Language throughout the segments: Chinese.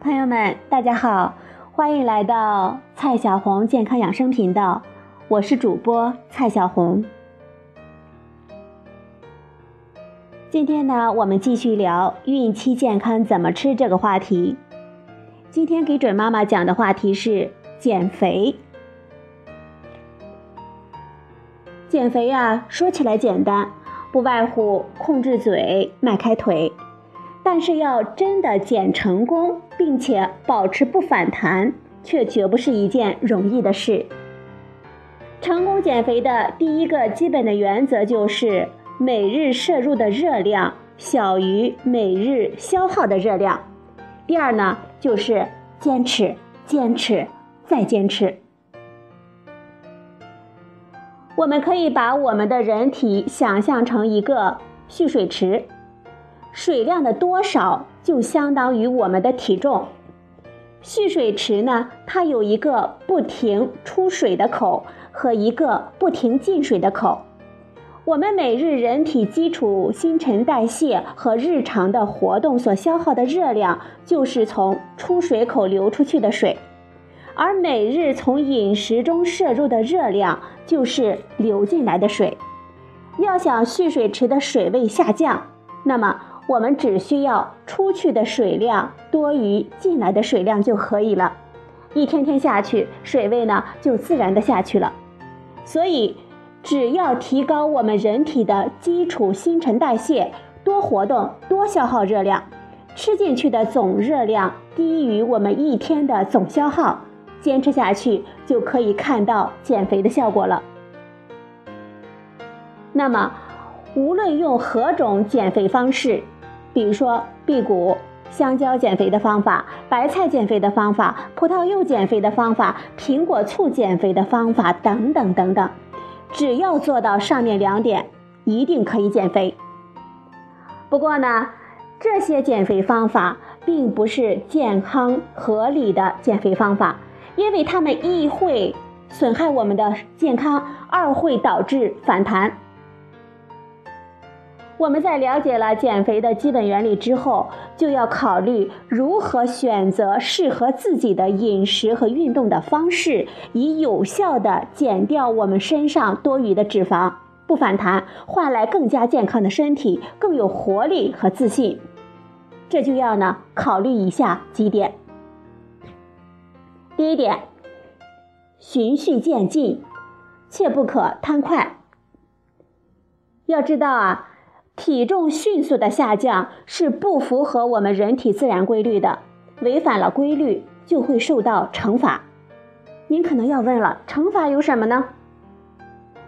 朋友们，大家好，欢迎来到蔡小红健康养生频道，我是主播蔡小红。今天呢，我们继续聊孕期健康怎么吃这个话题。今天给准妈妈讲的话题是减肥。减肥啊，说起来简单，不外乎控制嘴、迈开腿。但是要真的减成功，并且保持不反弹，却绝不是一件容易的事。成功减肥的第一个基本的原则就是每日摄入的热量小于每日消耗的热量。第二呢，就是坚持、坚持再坚持。我们可以把我们的人体想象成一个蓄水池。水量的多少就相当于我们的体重。蓄水池呢，它有一个不停出水的口和一个不停进水的口。我们每日人体基础新陈代谢和日常的活动所消耗的热量，就是从出水口流出去的水；而每日从饮食中摄入的热量，就是流进来的水。要想蓄水池的水位下降，那么。我们只需要出去的水量多于进来的水量就可以了，一天天下去，水位呢就自然的下去了。所以，只要提高我们人体的基础新陈代谢，多活动，多消耗热量，吃进去的总热量低于我们一天的总消耗，坚持下去就可以看到减肥的效果了。那么，无论用何种减肥方式。比如说辟谷、香蕉减肥的方法、白菜减肥的方法、葡萄柚减肥的方法、苹果醋减肥的方法等等等等，只要做到上面两点，一定可以减肥。不过呢，这些减肥方法并不是健康合理的减肥方法，因为它们一会损害我们的健康，二会导致反弹。我们在了解了减肥的基本原理之后，就要考虑如何选择适合自己的饮食和运动的方式，以有效的减掉我们身上多余的脂肪，不反弹，换来更加健康的身体，更有活力和自信。这就要呢考虑以下几点。第一点，循序渐进，切不可贪快。要知道啊。体重迅速的下降是不符合我们人体自然规律的，违反了规律就会受到惩罚。您可能要问了，惩罚有什么呢？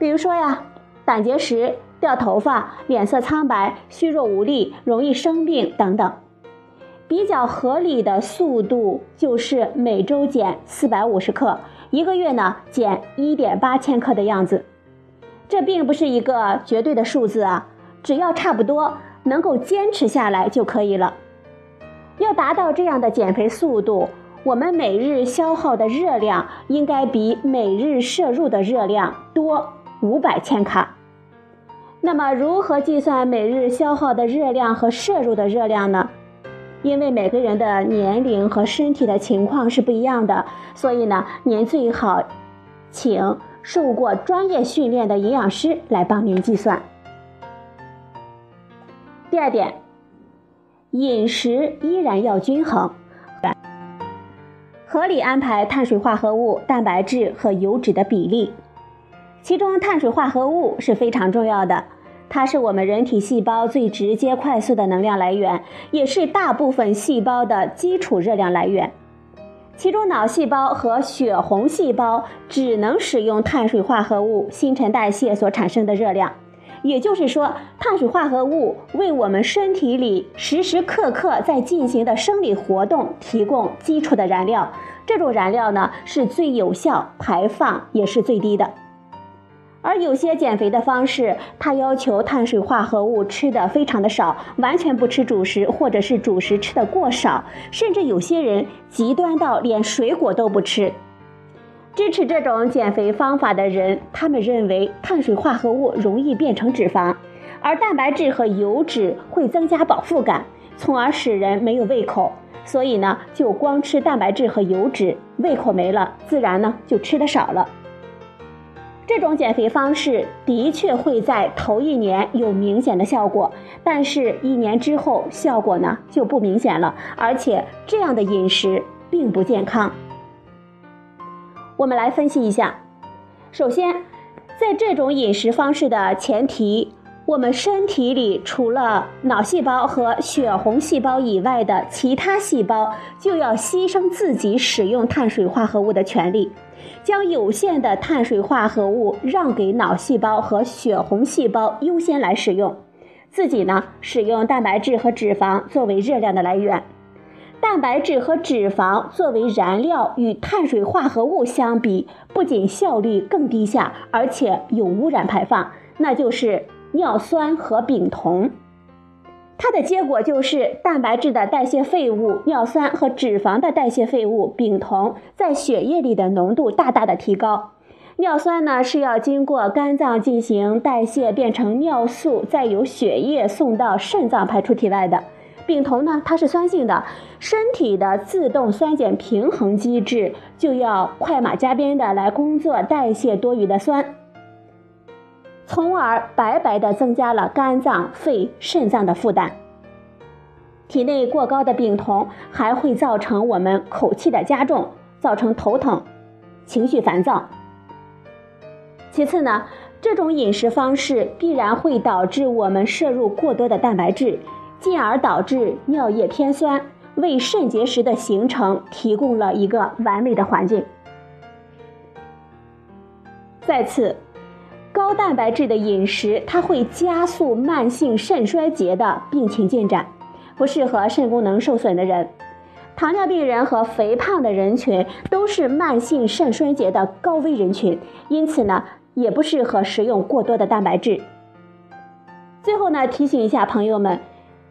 比如说呀，胆结石、掉头发、脸色苍白、虚弱无力、容易生病等等。比较合理的速度就是每周减四百五十克，一个月呢减一点八千克的样子。这并不是一个绝对的数字啊。只要差不多能够坚持下来就可以了。要达到这样的减肥速度，我们每日消耗的热量应该比每日摄入的热量多五百千卡。那么，如何计算每日消耗的热量和摄入的热量呢？因为每个人的年龄和身体的情况是不一样的，所以呢，您最好请受过专业训练的营养师来帮您计算。第二点，饮食依然要均衡，合理安排碳水化合物、蛋白质和油脂的比例。其中，碳水化合物是非常重要的，它是我们人体细胞最直接、快速的能量来源，也是大部分细胞的基础热量来源。其中，脑细胞和血红细胞只能使用碳水化合物新陈代谢所产生的热量。也就是说，碳水化合物为我们身体里时时刻刻在进行的生理活动提供基础的燃料。这种燃料呢，是最有效，排放也是最低的。而有些减肥的方式，它要求碳水化合物吃的非常的少，完全不吃主食，或者是主食吃的过少，甚至有些人极端到连水果都不吃。支持这种减肥方法的人，他们认为碳水化合物容易变成脂肪，而蛋白质和油脂会增加饱腹感，从而使人没有胃口。所以呢就光吃蛋白质和油脂，胃口没了，自然呢就吃的少了。这种减肥方式的确会在头一年有明显的效果，但是一年之后效果呢就不明显了，而且这样的饮食并不健康。我们来分析一下，首先，在这种饮食方式的前提，我们身体里除了脑细胞和血红细胞以外的其他细胞就要牺牲自己使用碳水化合物的权利。将有限的碳水化合物让给脑细胞和血红细胞优先来使用，自己呢使用蛋白质和脂肪作为热量的来源。蛋白质和脂肪作为燃料与碳水化合物相比，不仅效率更低下，而且有污染排放，那就是尿酸和丙酮。它的结果就是蛋白质的代谢废物尿酸和脂肪的代谢废物丙酮在血液里的浓度大大的提高。尿酸呢是要经过肝脏进行代谢变成尿素，再由血液送到肾脏排出体外的。丙酮呢它是酸性的，身体的自动酸碱平衡机制就要快马加鞭的来工作代谢多余的酸。从而白白的增加了肝脏、肺、肾脏的负担。体内过高的丙酮还会造成我们口气的加重，造成头疼、情绪烦躁。其次呢，这种饮食方式必然会导致我们摄入过多的蛋白质，进而导致尿液偏酸，为肾结石的形成提供了一个完美的环境。再次。高蛋白质的饮食，它会加速慢性肾衰竭的病情进展，不适合肾功能受损的人。糖尿病人和肥胖的人群都是慢性肾衰竭的高危人群，因此呢，也不适合食用过多的蛋白质。最后呢，提醒一下朋友们，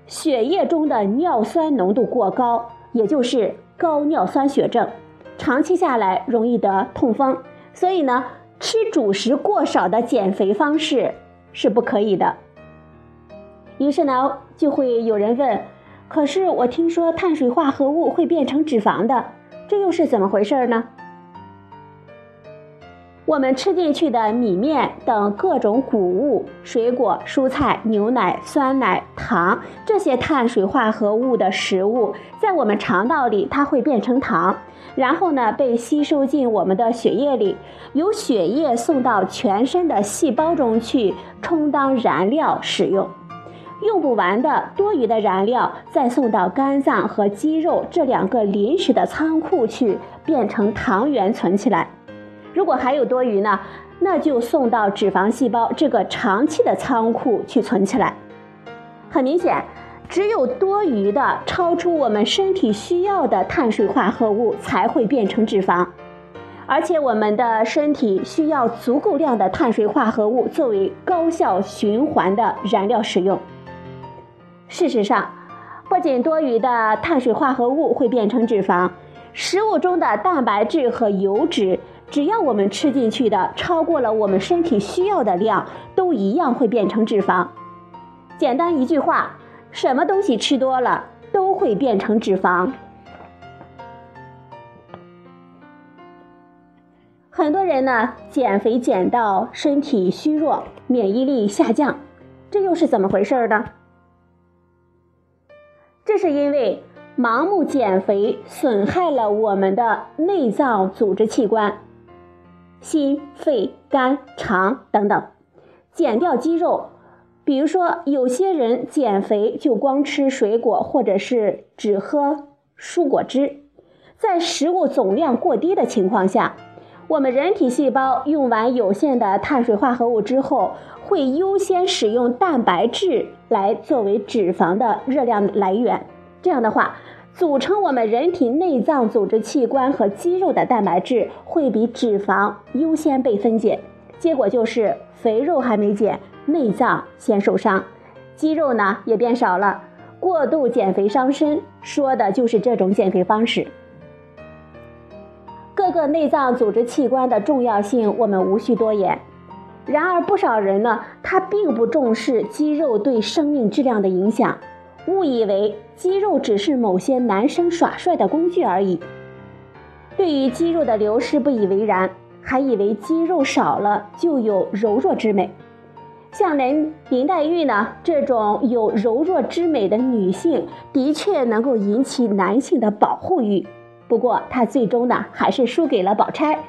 血液中的尿酸浓度过高，也就是高尿酸血症，长期下来容易得痛风，所以呢。吃主食过少的减肥方式是不可以的。于是呢，就会有人问：“可是我听说碳水化合物会变成脂肪的，这又是怎么回事呢？”我们吃进去的米面等各种谷物、水果、蔬菜、牛奶、酸奶、糖这些碳水化合物的食物，在我们肠道里，它会变成糖，然后呢被吸收进我们的血液里，由血液送到全身的细胞中去充当燃料使用。用不完的多余的燃料，再送到肝脏和肌肉这两个临时的仓库去，变成糖原存起来。如果还有多余呢，那就送到脂肪细胞这个长期的仓库去存起来。很明显，只有多余的、超出我们身体需要的碳水化合物才会变成脂肪，而且我们的身体需要足够量的碳水化合物作为高效循环的燃料使用。事实上，不仅多余的碳水化合物会变成脂肪，食物中的蛋白质和油脂。只要我们吃进去的超过了我们身体需要的量，都一样会变成脂肪。简单一句话，什么东西吃多了都会变成脂肪。很多人呢，减肥减到身体虚弱、免疫力下降，这又是怎么回事呢？这是因为盲目减肥损害了我们的内脏组织器官。心、肺、肝、肠等等，减掉肌肉。比如说，有些人减肥就光吃水果，或者是只喝蔬果汁。在食物总量过低的情况下，我们人体细胞用完有限的碳水化合物之后，会优先使用蛋白质来作为脂肪的热量来源。这样的话。组成我们人体内脏组织器官和肌肉的蛋白质会比脂肪优先被分解，结果就是肥肉还没减，内脏先受伤，肌肉呢也变少了。过度减肥伤身，说的就是这种减肥方式。各个内脏组织器官的重要性，我们无需多言。然而不少人呢，他并不重视肌肉对生命质量的影响。误以为肌肉只是某些男生耍帅的工具而已。对于肌肉的流失不以为然，还以为肌肉少了就有柔弱之美。像林林黛玉呢这种有柔弱之美的女性，的确能够引起男性的保护欲。不过她最终呢还是输给了宝钗。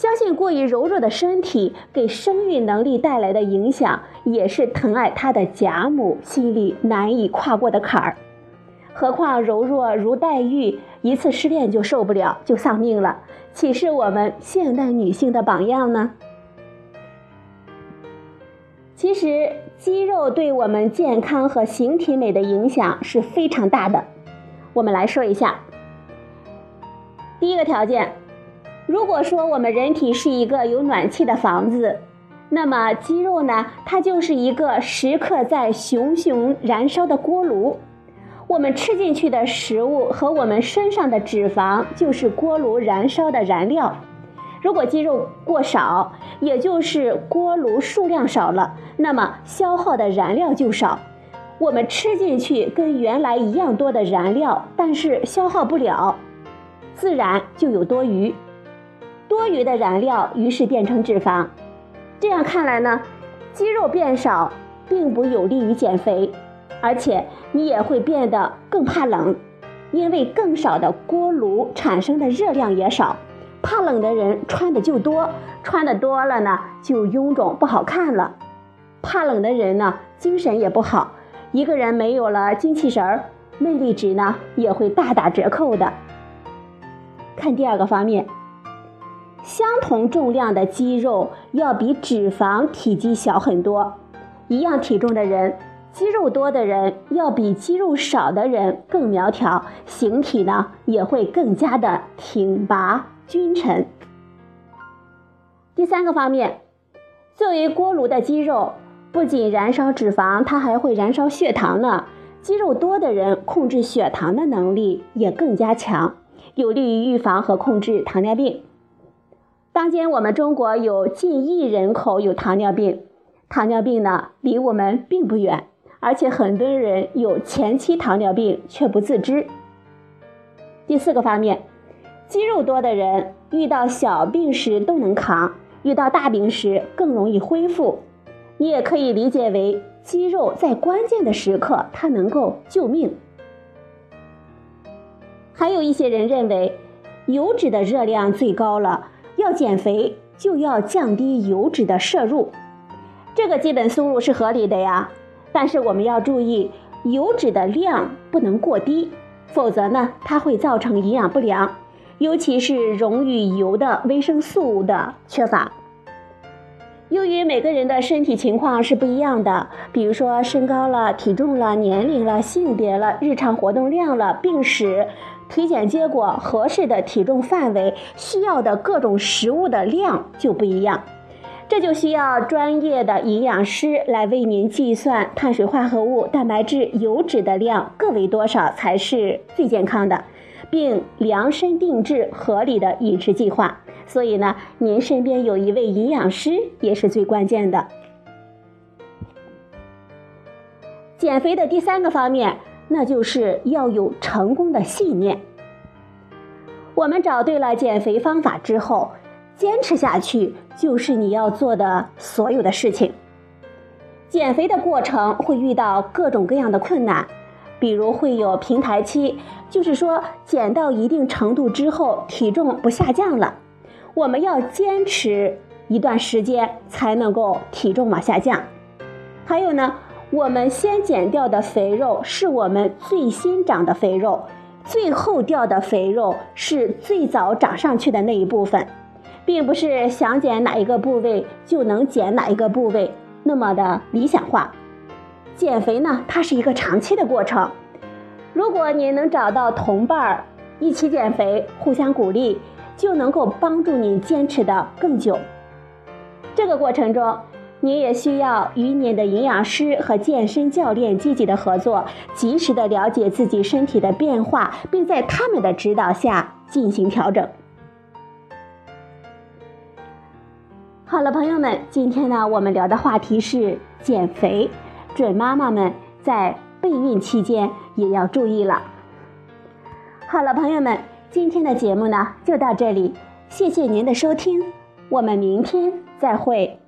相信过于柔弱的身体给生育能力带来的影响，也是疼爱她的贾母心里难以跨过的坎儿。何况柔弱如黛玉，一次失恋就受不了，就丧命了，岂是我们现代女性的榜样呢？其实，肌肉对我们健康和形体美的影响是非常大的。我们来说一下。第一个条件，如果说我们人体是一个有暖气的房子，那么肌肉呢，它就是一个时刻在熊熊燃烧的锅炉。我们吃进去的食物和我们身上的脂肪，就是锅炉燃烧的燃料。如果肌肉过少，也就是锅炉数量少了，那么消耗的燃料就少。我们吃进去跟原来一样多的燃料，但是消耗不了，自然就有多余。多余的燃料于是变成脂肪。这样看来呢，肌肉变少并不有利于减肥，而且你也会变得更怕冷，因为更少的锅炉产生的热量也少。怕冷的人穿的就多，穿的多了呢，就臃肿不好看了。怕冷的人呢，精神也不好。一个人没有了精气神儿，魅力值呢也会大打折扣的。看第二个方面，相同重量的肌肉要比脂肪体积小很多。一样体重的人，肌肉多的人要比肌肉少的人更苗条，形体呢也会更加的挺拔。君臣。第三个方面，作为锅炉的肌肉，不仅燃烧脂肪，它还会燃烧血糖呢。肌肉多的人，控制血糖的能力也更加强，有利于预防和控制糖尿病。当今我们中国有近亿人口有糖尿病，糖尿病呢离我们并不远，而且很多人有前期糖尿病却不自知。第四个方面。肌肉多的人遇到小病时都能扛，遇到大病时更容易恢复。你也可以理解为肌肉在关键的时刻它能够救命。还有一些人认为油脂的热量最高了，要减肥就要降低油脂的摄入，这个基本思路是合理的呀。但是我们要注意，油脂的量不能过低，否则呢它会造成营养不良。尤其是溶于油的维生素的缺乏。由于每个人的身体情况是不一样的，比如说身高了、体重了、年龄了、性别了、日常活动量了、病史、体检结果、合适的体重范围、需要的各种食物的量就不一样，这就需要专业的营养师来为您计算碳水化合物、蛋白质、油脂的量各为多少才是最健康的。并量身定制合理的饮食计划，所以呢，您身边有一位营养师也是最关键的。减肥的第三个方面，那就是要有成功的信念。我们找对了减肥方法之后，坚持下去就是你要做的所有的事情。减肥的过程会遇到各种各样的困难。比如会有平台期，就是说减到一定程度之后，体重不下降了，我们要坚持一段时间才能够体重往下降。还有呢，我们先减掉的肥肉是我们最新长的肥肉，最后掉的肥肉是最早长上去的那一部分，并不是想减哪一个部位就能减哪一个部位那么的理想化。减肥呢，它是一个长期的过程。如果你能找到同伴儿一起减肥，互相鼓励，就能够帮助你坚持的更久。这个过程中，你也需要与你的营养师和健身教练积极的合作，及时的了解自己身体的变化，并在他们的指导下进行调整。好了，朋友们，今天呢，我们聊的话题是减肥。准妈妈们在备孕期间也要注意了。好了，朋友们，今天的节目呢就到这里，谢谢您的收听，我们明天再会。